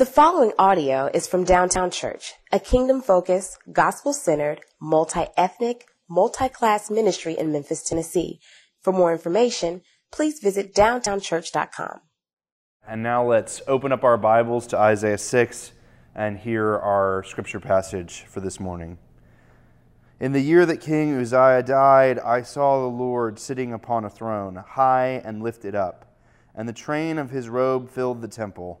The following audio is from Downtown Church, a kingdom focused, gospel centered, multi ethnic, multi class ministry in Memphis, Tennessee. For more information, please visit downtownchurch.com. And now let's open up our Bibles to Isaiah 6 and hear our scripture passage for this morning. In the year that King Uzziah died, I saw the Lord sitting upon a throne, high and lifted up, and the train of his robe filled the temple.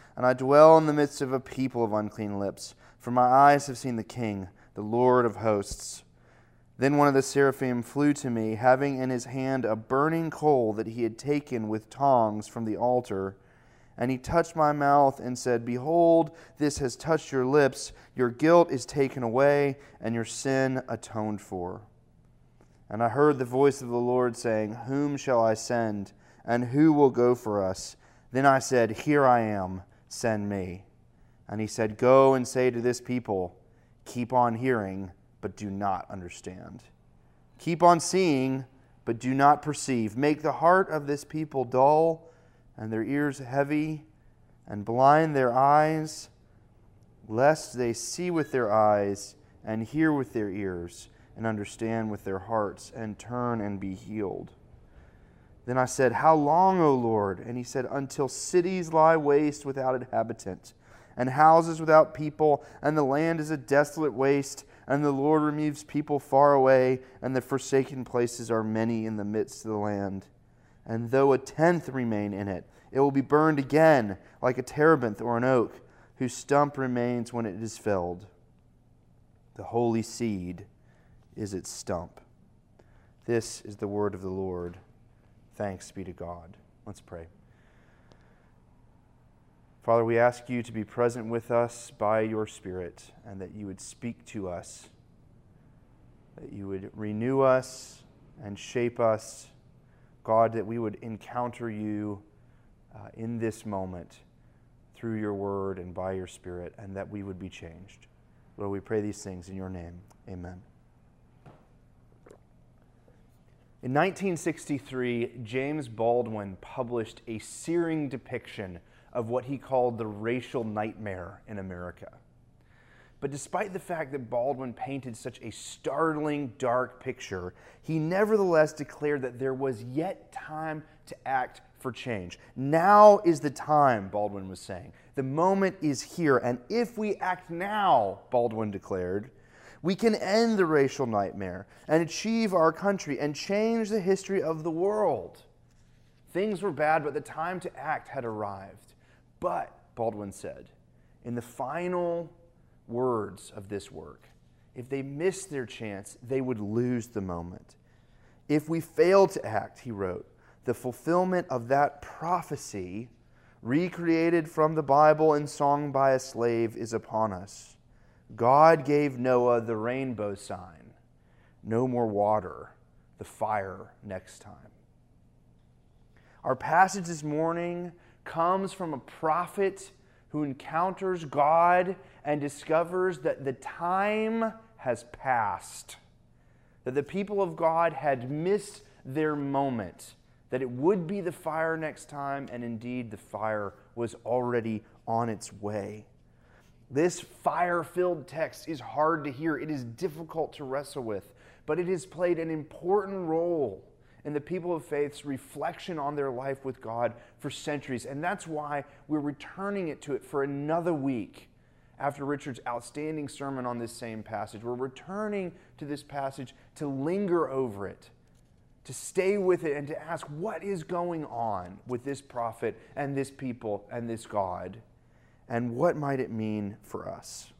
and I dwell in the midst of a people of unclean lips, for my eyes have seen the King, the Lord of hosts. Then one of the seraphim flew to me, having in his hand a burning coal that he had taken with tongs from the altar. And he touched my mouth and said, Behold, this has touched your lips. Your guilt is taken away, and your sin atoned for. And I heard the voice of the Lord saying, Whom shall I send? And who will go for us? Then I said, Here I am send me. And he said, Go and say to this people, keep on hearing, but do not understand. Keep on seeing, but do not perceive. Make the heart of this people dull, and their ears heavy, and blind their eyes, lest they see with their eyes, and hear with their ears, and understand with their hearts, and turn and be healed. Then I said, How long, O Lord? And he said, Until cities lie waste without inhabitant, and houses without people, and the land is a desolate waste, and the Lord removes people far away, and the forsaken places are many in the midst of the land. And though a tenth remain in it, it will be burned again, like a terebinth or an oak, whose stump remains when it is felled. The holy seed is its stump. This is the word of the Lord. Thanks be to God. Let's pray. Father, we ask you to be present with us by your Spirit and that you would speak to us, that you would renew us and shape us. God, that we would encounter you uh, in this moment through your word and by your Spirit, and that we would be changed. Lord, we pray these things in your name. Amen. In 1963, James Baldwin published a searing depiction of what he called the racial nightmare in America. But despite the fact that Baldwin painted such a startling, dark picture, he nevertheless declared that there was yet time to act for change. Now is the time, Baldwin was saying. The moment is here, and if we act now, Baldwin declared, we can end the racial nightmare and achieve our country and change the history of the world. Things were bad, but the time to act had arrived. But, Baldwin said, in the final words of this work, if they missed their chance, they would lose the moment. If we fail to act, he wrote, the fulfillment of that prophecy, recreated from the Bible and sung by a slave, is upon us. God gave Noah the rainbow sign no more water, the fire next time. Our passage this morning comes from a prophet who encounters God and discovers that the time has passed, that the people of God had missed their moment, that it would be the fire next time, and indeed the fire was already on its way. This fire filled text is hard to hear, it is difficult to wrestle with, but it has played an important role in the people of faith's reflection on their life with God for centuries. And that's why we're returning it to it for another week after Richard's outstanding sermon on this same passage. We're returning to this passage to linger over it, to stay with it, and to ask what is going on with this prophet and this people and this God and what might it mean for us?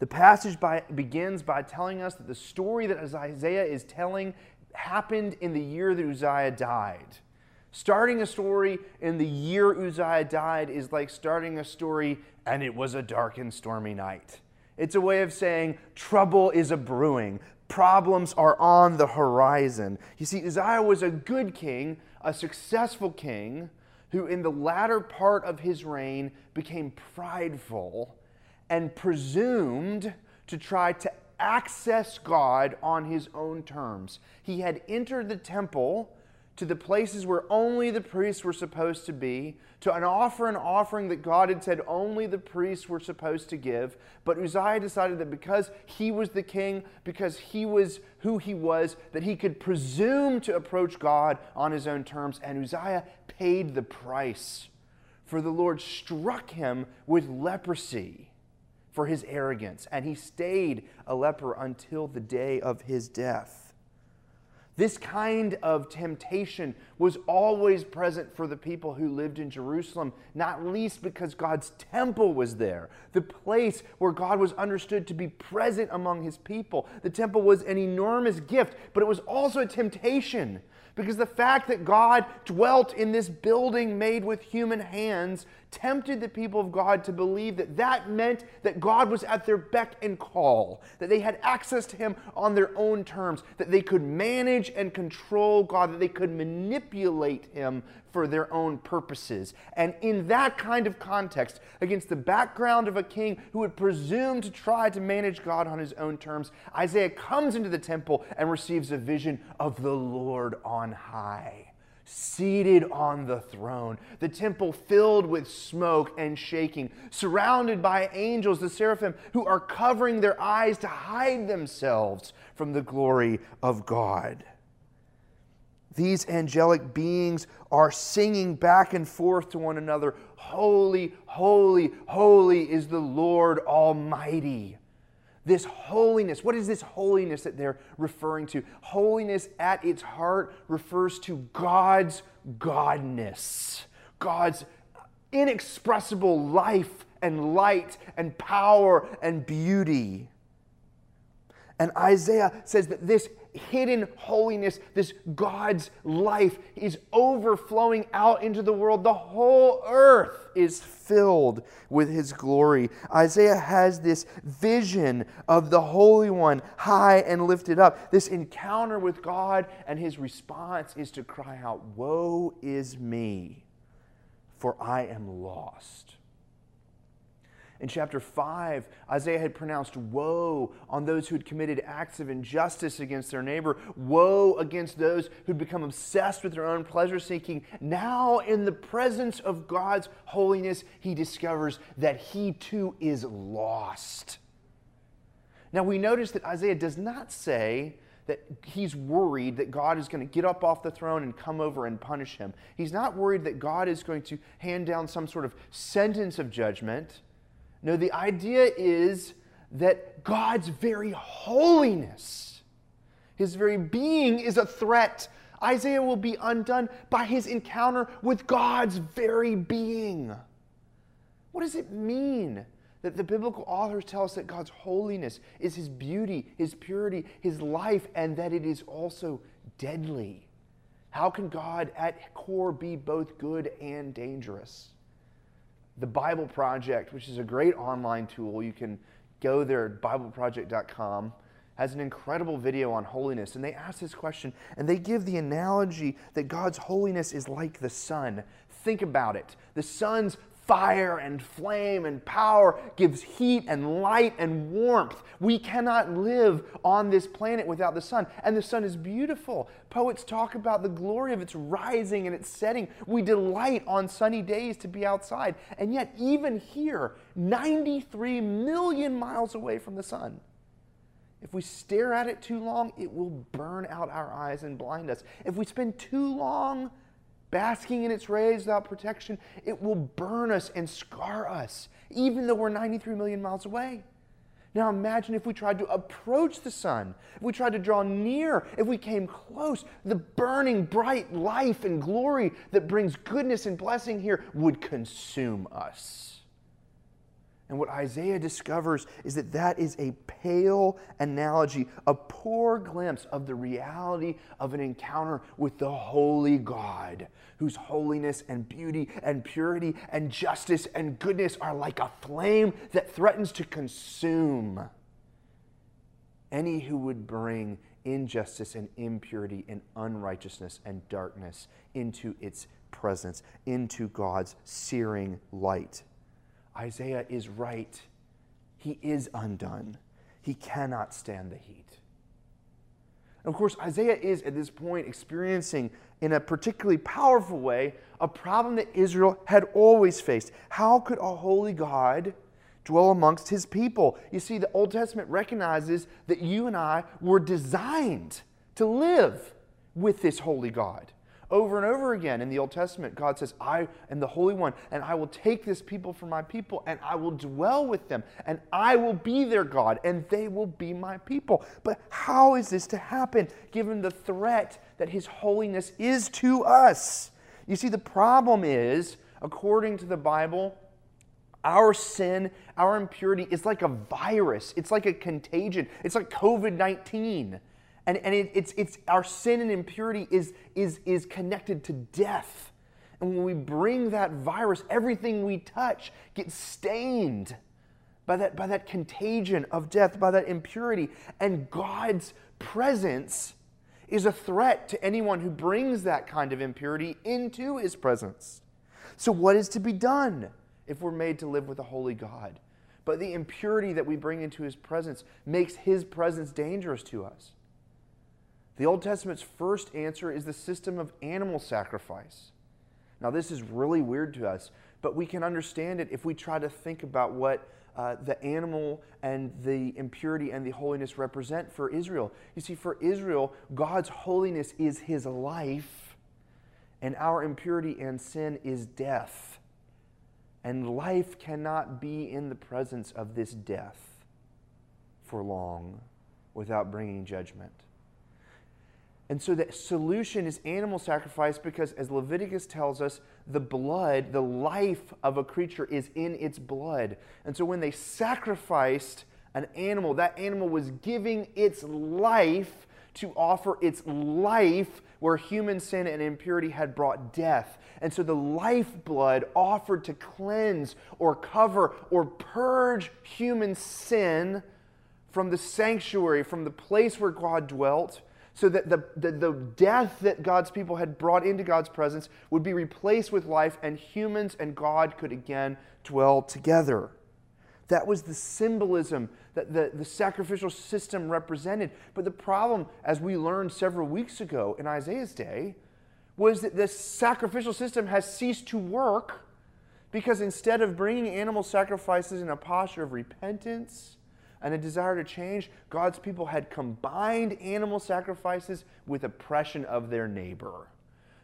The passage by, begins by telling us that the story that Isaiah is telling happened in the year that Uzziah died. Starting a story in the year Uzziah died is like starting a story and it was a dark and stormy night. It's a way of saying trouble is a brewing, problems are on the horizon. You see, Uzziah was a good king, a successful king, who in the latter part of his reign became prideful and presumed to try to access God on his own terms. He had entered the temple to the places where only the priests were supposed to be, to an offer an offering that God had said only the priests were supposed to give. But Uzziah decided that because he was the king, because he was who he was, that he could presume to approach God on his own terms. And Uzziah paid the price. For the Lord struck him with leprosy for his arrogance, and he stayed a leper until the day of his death. This kind of temptation was always present for the people who lived in Jerusalem, not least because God's temple was there, the place where God was understood to be present among his people. The temple was an enormous gift, but it was also a temptation because the fact that God dwelt in this building made with human hands tempted the people of God to believe that that meant that God was at their beck and call, that they had access to Him on their own terms, that they could manage and control God, that they could manipulate Him for their own purposes. And in that kind of context, against the background of a king who would presume to try to manage God on his own terms, Isaiah comes into the temple and receives a vision of the Lord on high seated on the throne, the temple filled with smoke and shaking, surrounded by angels, the seraphim, who are covering their eyes to hide themselves from the glory of God. These angelic beings are singing back and forth to one another Holy, holy, holy is the Lord Almighty. This holiness, what is this holiness that they're referring to? Holiness at its heart refers to God's godness, God's inexpressible life and light and power and beauty. And Isaiah says that this hidden holiness, this God's life, is overflowing out into the world. The whole earth is filled with His glory. Isaiah has this vision of the Holy One high and lifted up, this encounter with God, and his response is to cry out, Woe is me, for I am lost. In chapter 5, Isaiah had pronounced woe on those who had committed acts of injustice against their neighbor, woe against those who'd become obsessed with their own pleasure seeking. Now, in the presence of God's holiness, he discovers that he too is lost. Now, we notice that Isaiah does not say that he's worried that God is going to get up off the throne and come over and punish him. He's not worried that God is going to hand down some sort of sentence of judgment. No, the idea is that God's very holiness, his very being, is a threat. Isaiah will be undone by his encounter with God's very being. What does it mean that the biblical authors tell us that God's holiness is his beauty, his purity, his life, and that it is also deadly? How can God at core be both good and dangerous? The Bible Project, which is a great online tool. You can go there BibleProject.com, has an incredible video on holiness. And they ask this question, and they give the analogy that God's holiness is like the sun. Think about it. The sun's fire and flame and power, gives heat and light and warmth. We cannot live on this planet without the sun. And the sun is beautiful. Poets talk about the glory of its rising and its setting. We delight on sunny days to be outside. And yet, even here, 93 million miles away from the sun, if we stare at it too long, it will burn out our eyes and blind us. If we spend too long basking in its rays without protection, it will burn us and scar us, even though we're 93 million miles away. Now imagine if we tried to approach the sun, if we tried to draw near, if we came close, the burning bright life and glory that brings goodness and blessing here would consume us. And what Isaiah discovers is that that is a pale analogy, a poor glimpse of the reality of an encounter with the holy God, whose holiness and beauty and purity and justice and goodness are like a flame that threatens to consume any who would bring injustice and impurity and unrighteousness and darkness into its presence, into God's searing light. Isaiah is right. He is undone. He cannot stand the heat. And of course, Isaiah is at this point experiencing, in a particularly powerful way, a problem that Israel had always faced. How could a holy God dwell amongst his people? You see, the Old Testament recognizes that you and I were designed to live with this holy God. Over and over again in the Old Testament, God says, I am the Holy One, and I will take this people for my people, and I will dwell with them, and I will be their God, and they will be my people. But how is this to happen given the threat that His holiness is to us? You see, the problem is, according to the Bible, our sin, our impurity is like a virus. It's like a contagion. It's like COVID 19. And, and it, it's, it's our sin and impurity is, is, is connected to death. And when we bring that virus, everything we touch gets stained by that, by that contagion of death, by that impurity. And God's presence is a threat to anyone who brings that kind of impurity into his presence. So, what is to be done if we're made to live with a holy God? But the impurity that we bring into his presence makes his presence dangerous to us. The Old Testament's first answer is the system of animal sacrifice. Now, this is really weird to us, but we can understand it if we try to think about what uh, the animal and the impurity and the holiness represent for Israel. You see, for Israel, God's holiness is his life, and our impurity and sin is death. And life cannot be in the presence of this death for long without bringing judgment. And so the solution is animal sacrifice because, as Leviticus tells us, the blood, the life of a creature is in its blood. And so when they sacrificed an animal, that animal was giving its life to offer its life where human sin and impurity had brought death. And so the lifeblood offered to cleanse or cover or purge human sin from the sanctuary, from the place where God dwelt so that the, the, the, death that God's people had brought into God's presence would be replaced with life, and humans and God could again dwell together. That was the symbolism that the, the sacrificial system represented. But the problem, as we learned several weeks ago in Isaiah's day, was that this sacrificial system has ceased to work because instead of bringing animal sacrifices in a posture of repentance, and a desire to change, God's people had combined animal sacrifices with oppression of their neighbor.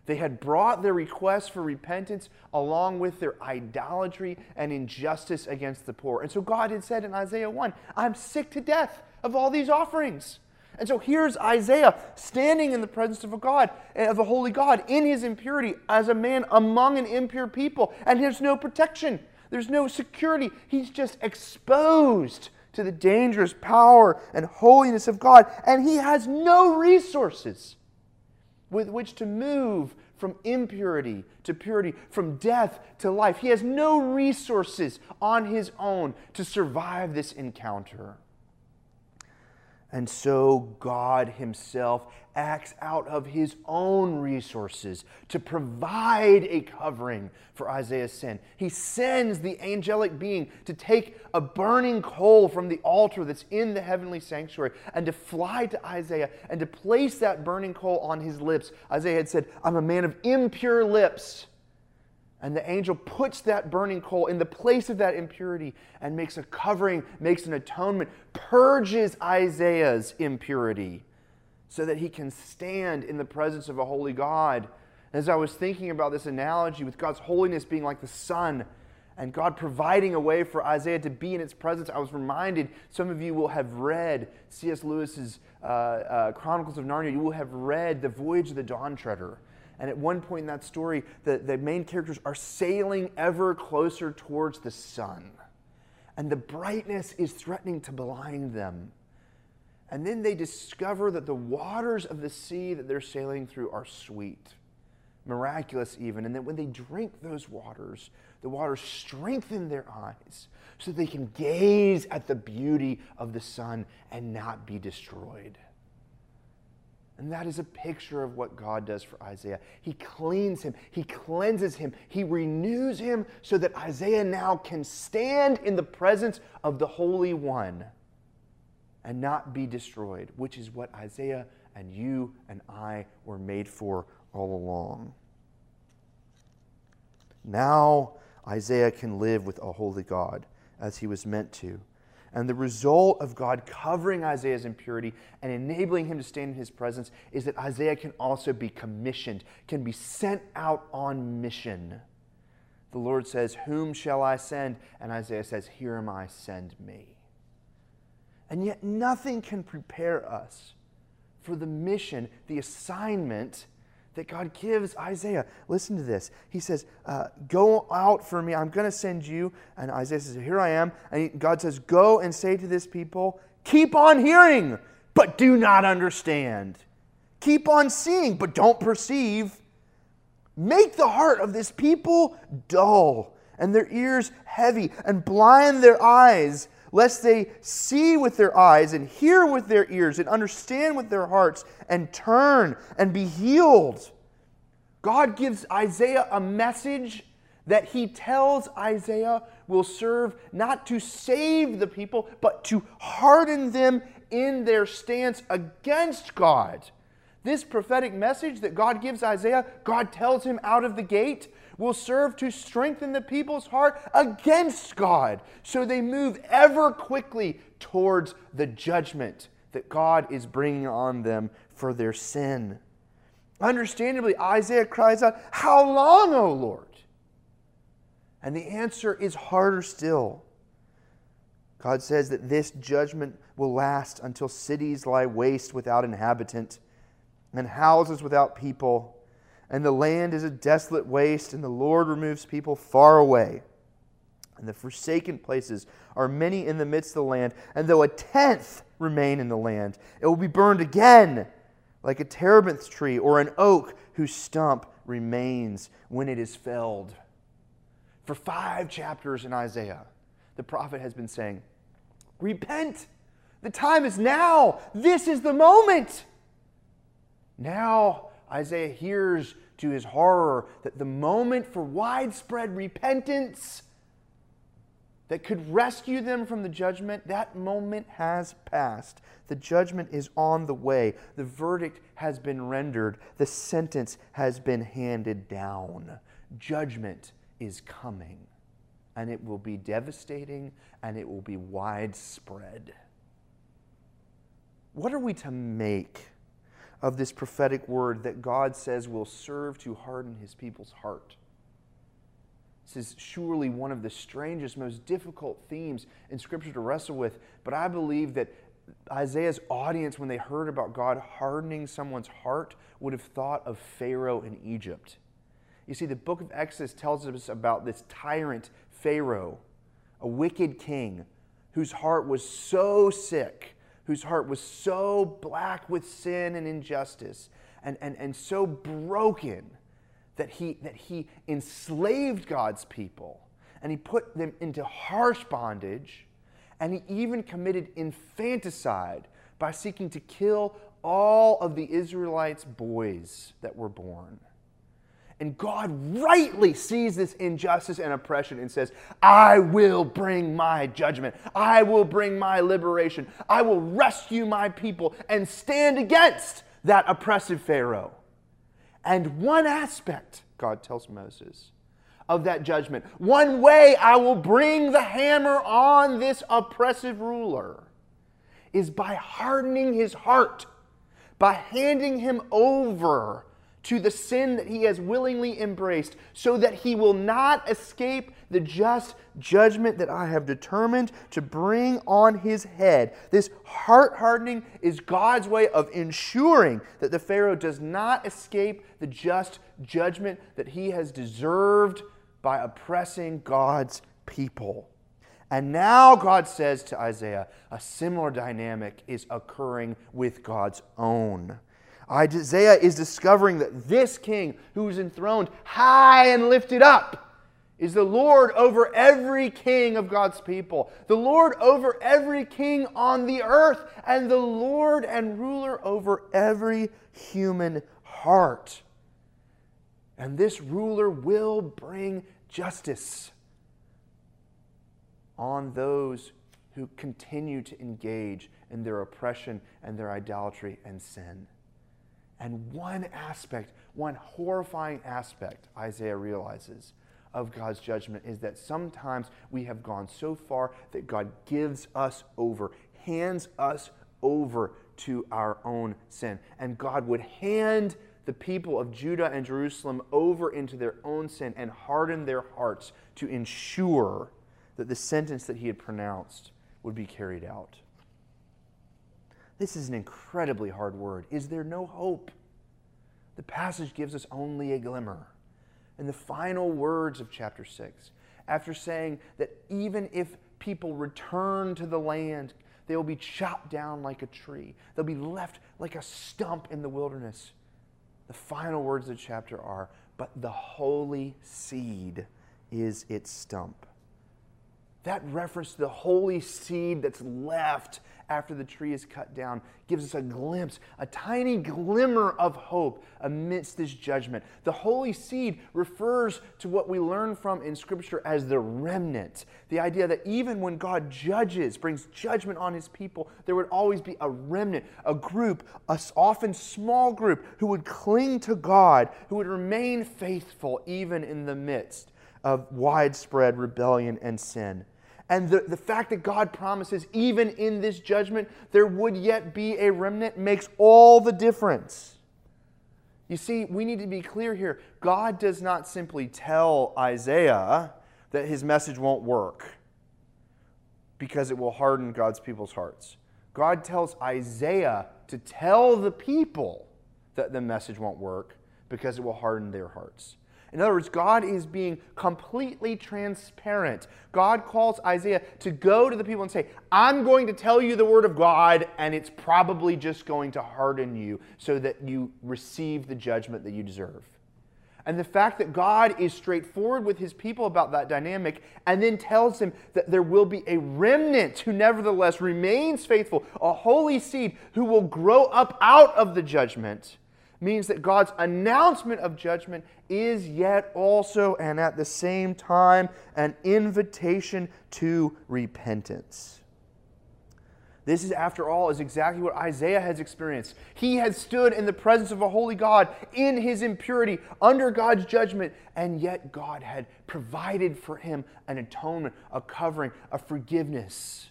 They had brought their request for repentance along with their idolatry and injustice against the poor. And so God had said in Isaiah 1, I'm sick to death of all these offerings. And so here's Isaiah standing in the presence of a God, of a holy God, in his impurity as a man among an impure people. And there's no protection, there's no security. He's just exposed to the dangerous power and holiness of God, and he has no resources with which to move from impurity to purity, from death to life. He has no resources on his own to survive this encounter. And so God Himself acts out of His own resources to provide a covering for Isaiah's sin. He sends the angelic being to take a burning coal from the altar that's in the heavenly sanctuary and to fly to Isaiah and to place that burning coal on his lips. Isaiah had said, I'm a man of impure lips. And the angel puts that burning coal in the place of that impurity and makes a covering, makes an atonement, purges Isaiah's impurity so that he can stand in the presence of a holy God. As I was thinking about this analogy with God's holiness being like the sun and God providing a way for Isaiah to be in its presence, I was reminded some of you will have read C.S. Lewis's uh, uh, Chronicles of Narnia. You will have read The Voyage of the Dawn Treader. And at one point in that story, the, the main characters are sailing ever closer towards the sun. and the brightness is threatening to blind them. And then they discover that the waters of the sea that they're sailing through are sweet, miraculous even. And that when they drink those waters, the waters strengthen their eyes so they can gaze at the beauty of the sun and not be destroyed. And that is a picture of what God does for Isaiah. He cleans him, he cleanses him, he renews him so that Isaiah now can stand in the presence of the Holy One and not be destroyed, which is what Isaiah and you and I were made for all along. Now Isaiah can live with a holy God as he was meant to. And the result of God covering Isaiah's impurity and enabling him to stand in his presence is that Isaiah can also be commissioned, can be sent out on mission. The Lord says, Whom shall I send? And Isaiah says, Here am I, send me. And yet, nothing can prepare us for the mission, the assignment that God gives Isaiah. Listen to this. He says, uh, Go out for me. I'm going to send you. And Isaiah says, Here I am. And God says, Go and say to this people, Keep on hearing, but do not understand. Keep on seeing, but don't perceive. Make the heart of this people dull and their ears heavy and blind their eyes lest they see with their eyes and hear with their ears and understand with their hearts and turn and be healed. God gives Isaiah a message that he tells Isaiah will serve not to save the people, but to harden them in their stance against God. This prophetic message that God gives Isaiah, God tells him out of the gate will serve to strengthen the people's heart against God so they move ever quickly towards the judgment that God is bringing on them for their sin. Understandably, Isaiah cries out, How long, O Lord? And the answer is harder still. God says that this judgment will last until cities lie waste without inhabitant and houses without people and the land is a desolate waste, and the Lord removes people far away. And the forsaken places are many in the midst of the land, and though a tenth remain in the land, it will be burned again, like a terebinth tree or an oak whose stump remains when it is felled. For five chapters in Isaiah, the prophet has been saying, Repent! The time is now! This is the moment! Now, Isaiah hears to his horror that the moment for widespread repentance that could rescue them from the judgment, that moment has passed. The judgment is on the way. The verdict has been rendered. The sentence has been handed down. Judgment is coming, and it will be devastating and it will be widespread. What are we to make of this prophetic word that God says will serve to harden his people's heart. This is surely one of the strangest, most difficult themes in Scripture to wrestle with, but I believe that Isaiah's audience, when they heard about God hardening someone's heart, would have thought of Pharaoh in Egypt. You see, the book of Exodus tells us about this tyrant, Pharaoh, a wicked king whose heart was so sick whose heart was so black with sin and injustice and, and, and so broken that he, that he enslaved God's people and he put them into harsh bondage and he even committed infanticide by seeking to kill all of the Israelites' boys that were born. And God rightly sees this injustice and oppression and says, I will bring my judgment. I will bring my liberation. I will rescue my people and stand against that oppressive Pharaoh. And one aspect, God tells Moses, of that judgment, one way I will bring the hammer on this oppressive ruler is by hardening his heart, by handing him over to the sin that he has willingly embraced, so that he will not escape the just judgment that I have determined to bring on his head. This heart hardening is God's way of ensuring that the Pharaoh does not escape the just judgment that he has deserved by oppressing God's people. And now God says to Isaiah, a similar dynamic is occurring with God's own. Isaiah is discovering that this king who is enthroned high and lifted up is the Lord over every king of God's people, the Lord over every king on the earth, and the Lord and ruler over every human heart. And this ruler will bring justice on those who continue to engage in their oppression and their idolatry and sin. And one aspect, one horrifying aspect, Isaiah realizes of God's judgment is that sometimes we have gone so far that God gives us over, hands us over to our own sin. And God would hand the people of Judah and Jerusalem over into their own sin and harden their hearts to ensure that the sentence that he had pronounced would be carried out. This is an incredibly hard word. Is there no hope? The passage gives us only a glimmer. In the final words of chapter 6, after saying that even if people return to the land, they will be chopped down like a tree, they'll be left like a stump in the wilderness. The final words of the chapter are, But the holy seed is its stump. That reference to the holy seed that's left after the tree is cut down gives us a glimpse, a tiny glimmer of hope amidst this judgment. The holy seed refers to what we learn from in Scripture as the remnant. The idea that even when God judges, brings judgment on his people, there would always be a remnant, a group, a often small group, who would cling to God, who would remain faithful even in the midst of widespread rebellion and sin. And the, the fact that God promises, even in this judgment, there would yet be a remnant makes all the difference. You see, we need to be clear here. God does not simply tell Isaiah that his message won't work because it will harden God's people's hearts. God tells Isaiah to tell the people that the message won't work because it will harden their hearts. In other words, God is being completely transparent. God calls Isaiah to go to the people and say, I'm going to tell you the word of God, and it's probably just going to harden you so that you receive the judgment that you deserve. And the fact that God is straightforward with his people about that dynamic and then tells them that there will be a remnant who nevertheless remains faithful, a holy seed who will grow up out of the judgment means that God's announcement of judgment is yet also and at the same time an invitation to repentance. This is, after all, is exactly what Isaiah has experienced. He had stood in the presence of a holy God in his impurity, under God's judgment, and yet God had provided for him an atonement, a covering, a forgiveness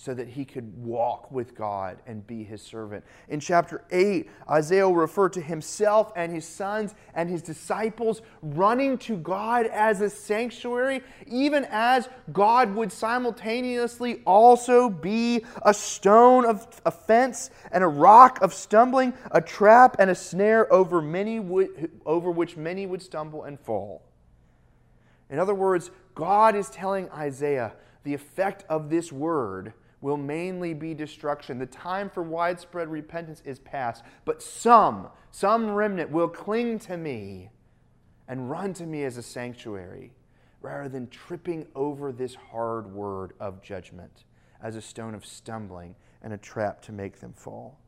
so that he could walk with God and be his servant. In chapter 8, Isaiah will refer to himself and his sons and his disciples running to God as a sanctuary, even as God would simultaneously also be a stone of offense and a rock of stumbling, a trap and a snare over, many over which many would stumble and fall. In other words, God is telling Isaiah the effect of this word will mainly be destruction. The time for widespread repentance is past, but some, some remnant will cling to me and run to me as a sanctuary rather than tripping over this hard word of judgment as a stone of stumbling and a trap to make them fall.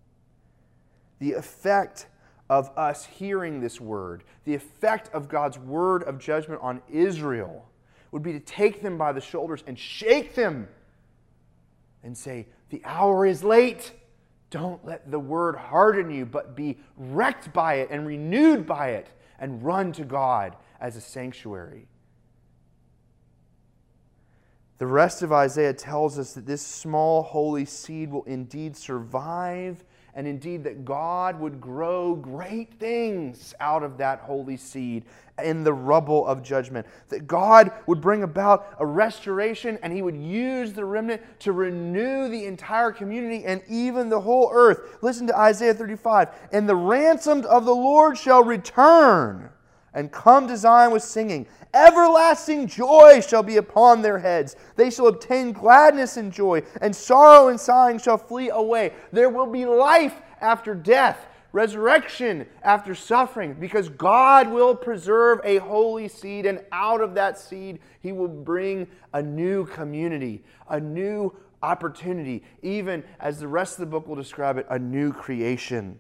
The effect of us hearing this word, the effect of God's word of judgment on Israel, would be to take them by the shoulders and shake them and say, The hour is late. Don't let the word harden you, but be wrecked by it and renewed by it and run to God as a sanctuary. The rest of Isaiah tells us that this small holy seed will indeed survive and indeed that God would grow great things out of that holy seed in the rubble of judgment. That God would bring about a restoration and he would use the remnant to renew the entire community and even the whole earth. Listen to Isaiah 35 And the ransomed of the Lord shall return and come to Zion with singing. Everlasting joy shall be upon their heads. They shall obtain gladness and joy, and sorrow and sighing shall flee away. There will be life after death, resurrection after suffering, because God will preserve a holy seed, and out of that seed, He will bring a new community, a new opportunity, even as the rest of the book will describe it, a new creation.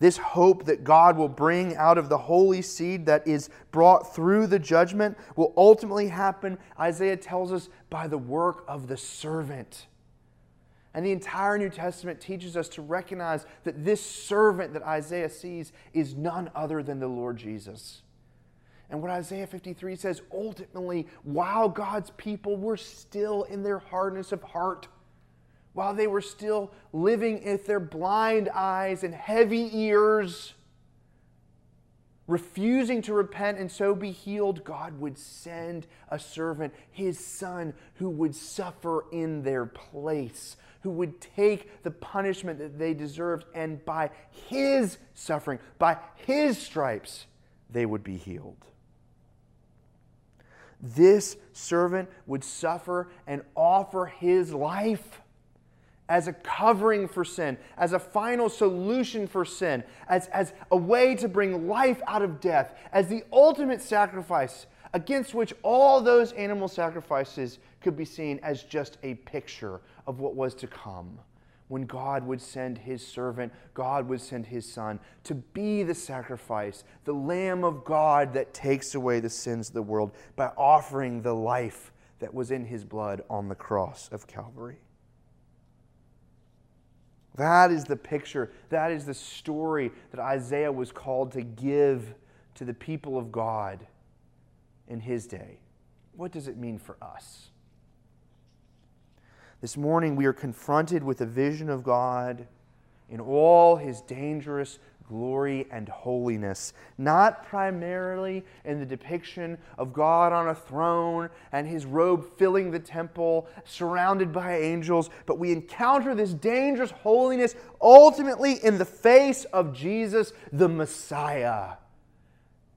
This hope that God will bring out of the holy seed that is brought through the judgment will ultimately happen, Isaiah tells us, by the work of the servant. And the entire New Testament teaches us to recognize that this servant that Isaiah sees is none other than the Lord Jesus. And what Isaiah 53 says ultimately, while God's people were still in their hardness of heart, while they were still living with their blind eyes and heavy ears, refusing to repent and so be healed, God would send a servant, his son, who would suffer in their place, who would take the punishment that they deserved, and by his suffering, by his stripes, they would be healed. This servant would suffer and offer his life as a covering for sin, as a final solution for sin, as, as a way to bring life out of death, as the ultimate sacrifice against which all those animal sacrifices could be seen as just a picture of what was to come. When God would send his servant, God would send his son to be the sacrifice, the Lamb of God that takes away the sins of the world by offering the life that was in his blood on the cross of Calvary. That is the picture, that is the story that Isaiah was called to give to the people of God in his day. What does it mean for us? This morning we are confronted with a vision of God in all his dangerous glory and holiness, not primarily in the depiction of God on a throne and his robe filling the temple, surrounded by angels, but we encounter this dangerous holiness ultimately in the face of Jesus, the Messiah.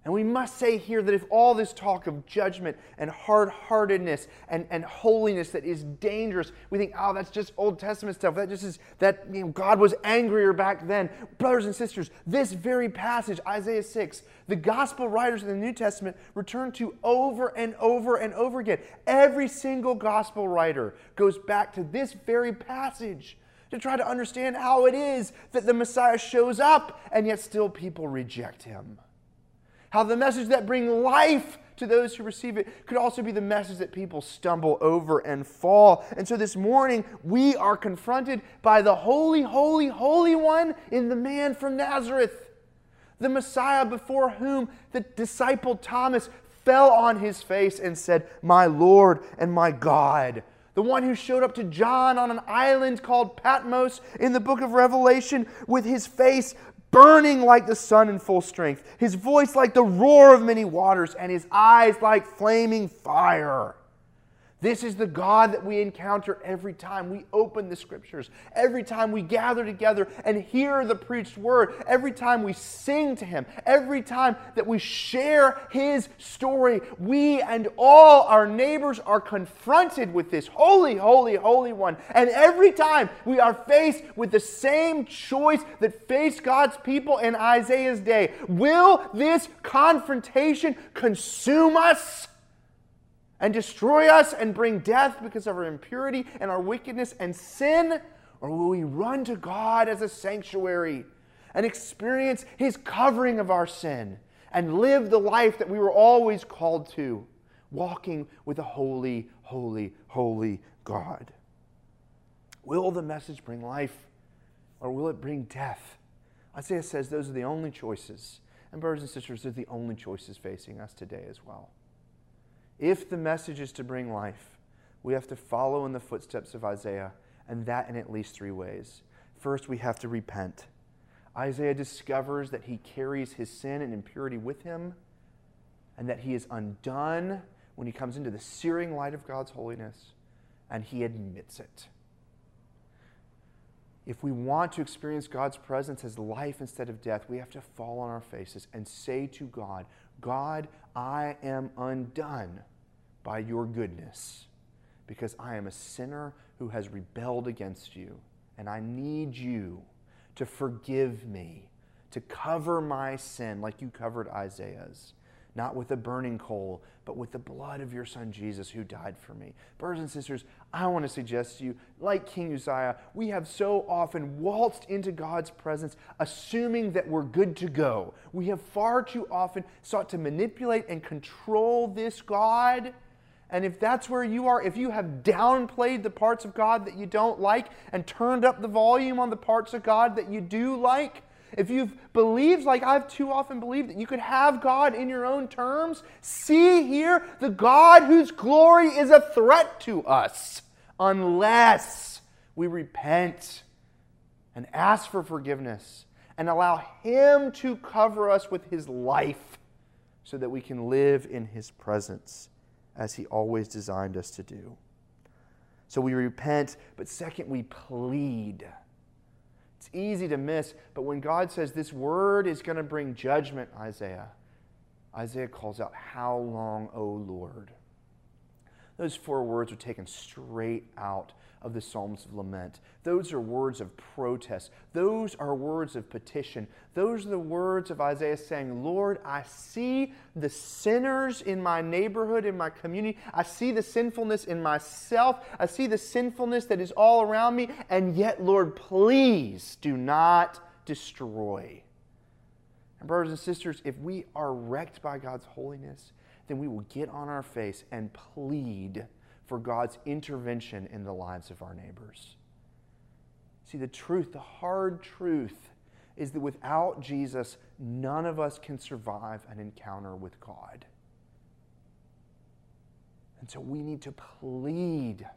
And we must say here that if all this talk of judgment and hard heartedness and, and holiness that is dangerous, we think, oh, that's just Old Testament stuff. That just is that you know, God was angrier back then. Brothers and sisters, this very passage, Isaiah 6, the gospel writers in the New Testament return to over and over and over again. Every single gospel writer goes back to this very passage to try to understand how it is that the Messiah shows up and yet still people reject him how the message that bring life to those who receive it could also be the message that people stumble over and fall. And so this morning, we are confronted by the holy, holy, holy one in the man from Nazareth, the Messiah before whom the disciple Thomas fell on his face and said, My Lord and my God. The one who showed up to John on an island called Patmos in the book of Revelation with his face burning like the sun in full strength, his voice like the roar of many waters, and his eyes like flaming fire. This is the God that we encounter every time we open the scriptures, every time we gather together and hear the preached word, every time we sing to Him, every time that we share His story. We and all our neighbors are confronted with this holy, holy, holy one. And every time we are faced with the same choice that faced God's people in Isaiah's day will this confrontation consume us? And destroy us and bring death because of our impurity and our wickedness and sin? Or will we run to God as a sanctuary and experience His covering of our sin and live the life that we were always called to, walking with a holy, holy, holy God? Will the message bring life or will it bring death? Isaiah says those are the only choices. And, brothers and sisters, they're the only choices facing us today as well. If the message is to bring life, we have to follow in the footsteps of Isaiah, and that in at least three ways. First, we have to repent. Isaiah discovers that he carries his sin and impurity with him, and that he is undone when he comes into the searing light of God's holiness, and he admits it. if we want to experience God's presence as life instead of death, we have to fall on our faces and say to God, God, I am undone by your goodness because I am a sinner who has rebelled against you, and I need you to forgive me, to cover my sin like you covered Isaiah's not with a burning coal, but with the blood of your son Jesus who died for me. Brothers and sisters, I want to suggest to you, like King Uzziah, we have so often waltzed into God's presence assuming that we're good to go. We have far too often sought to manipulate and control this God. And if that's where you are, if you have downplayed the parts of God that you don't like and turned up the volume on the parts of God that you do like, if you've believed, like I've too often believed, that you could have God in your own terms, see here the God whose glory is a threat to us unless we repent and ask for forgiveness and allow Him to cover us with His life so that we can live in His presence as He always designed us to do. So we repent, but second, we plead. It's easy to miss, but when God says this word is going to bring judgment, Isaiah, Isaiah calls out, How long, O Lord? Those four words are taken straight out of the Psalms of Lament. Those are words of protest. Those are words of petition. Those are the words of Isaiah saying, Lord, I see the sinners in my neighborhood, in my community. I see the sinfulness in myself. I see the sinfulness that is all around me. And yet, Lord, please do not destroy. And, brothers and sisters, if we are wrecked by God's holiness, then we will get on our face and plead for God's intervention in the lives of our neighbors. See, the truth, the hard truth, is that without Jesus, none of us can survive an encounter with God. And so we need to plead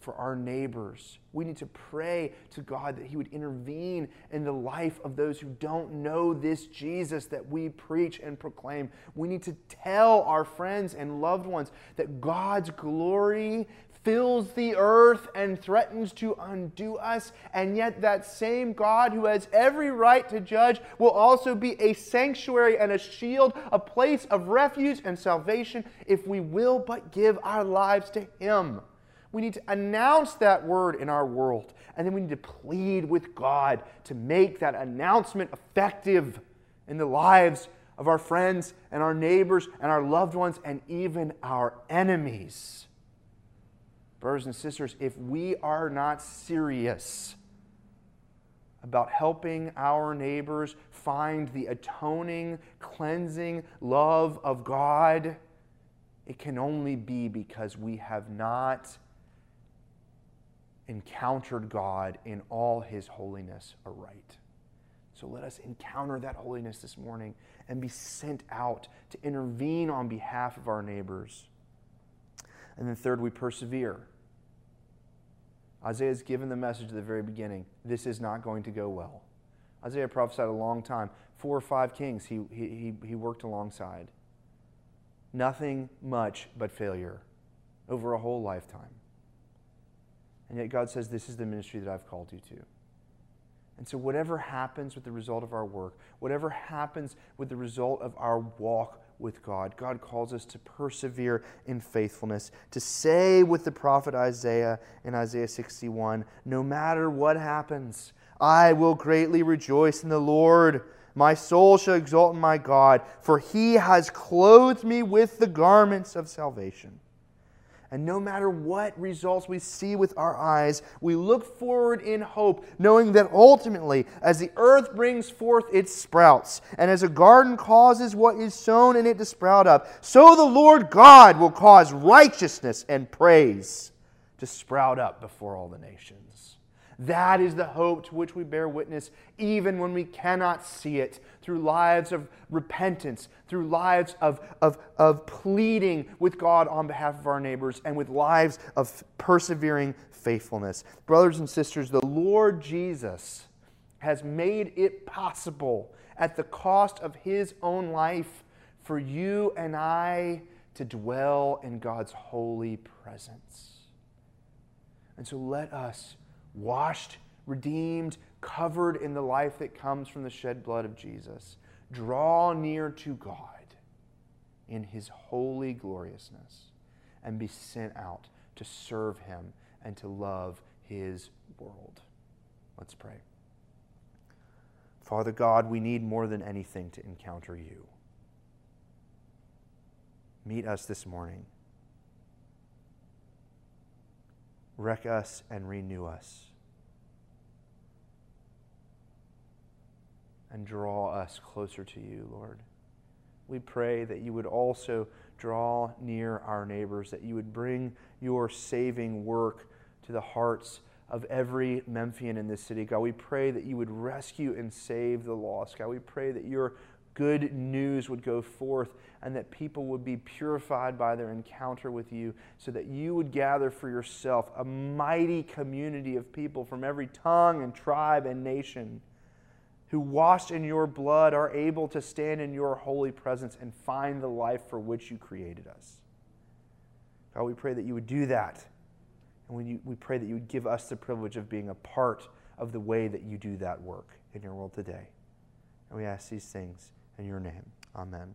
for our neighbors. We need to pray to God that He would intervene in the life of those who don't know this Jesus that we preach and proclaim. We need to tell our friends and loved ones that God's glory fills the earth and threatens to undo us. And yet, that same God who has every right to judge will also be a sanctuary and a shield, a place of refuge and salvation if we will but give our lives to Him. We need to announce that word in our world. And then we need to plead with God to make that announcement effective in the lives of our friends and our neighbors and our loved ones and even our enemies. Brothers and sisters, if we are not serious about helping our neighbors find the atoning, cleansing love of God, it can only be because we have not encountered God in all his holiness aright. So let us encounter that holiness this morning and be sent out to intervene on behalf of our neighbors. And then, third, we persevere. Isaiah has given the message at the very beginning this is not going to go well. Isaiah prophesied a long time. Four or five kings he, he, he worked alongside. Nothing much but failure over a whole lifetime. And yet God says, This is the ministry that I've called you to. And so, whatever happens with the result of our work, whatever happens with the result of our walk with God, God calls us to persevere in faithfulness, to say with the prophet Isaiah in Isaiah 61 No matter what happens, I will greatly rejoice in the Lord. My soul shall exult in my God, for he has clothed me with the garments of salvation. And no matter what results we see with our eyes, we look forward in hope, knowing that ultimately, as the earth brings forth its sprouts, and as a garden causes what is sown in it to sprout up, so the Lord God will cause righteousness and praise to sprout up before all the nations. That is the hope to which we bear witness, even when we cannot see it, through lives of repentance, through lives of, of, of pleading with God on behalf of our neighbors, and with lives of persevering faithfulness. Brothers and sisters, the Lord Jesus has made it possible at the cost of his own life for you and I to dwell in God's holy presence. And so let us washed, redeemed, covered in the life that comes from the shed blood of Jesus, draw near to God in his holy gloriousness and be sent out to serve him and to love his world. Let's pray. Father God, we need more than anything to encounter you. Meet us this morning. Wreck us and renew us. And draw us closer to you, Lord. We pray that you would also draw near our neighbors, that you would bring your saving work to the hearts of every Memphian in this city. God, we pray that you would rescue and save the lost. God, we pray that your good news would go forth and that people would be purified by their encounter with you so that you would gather for yourself a mighty community of people from every tongue and tribe and nation who washed in your blood are able to stand in your holy presence and find the life for which you created us. God, we pray that you would do that and we, we pray that you would give us the privilege of being a part of the way that you do that work in your world today. And we ask these things in your name. Amen.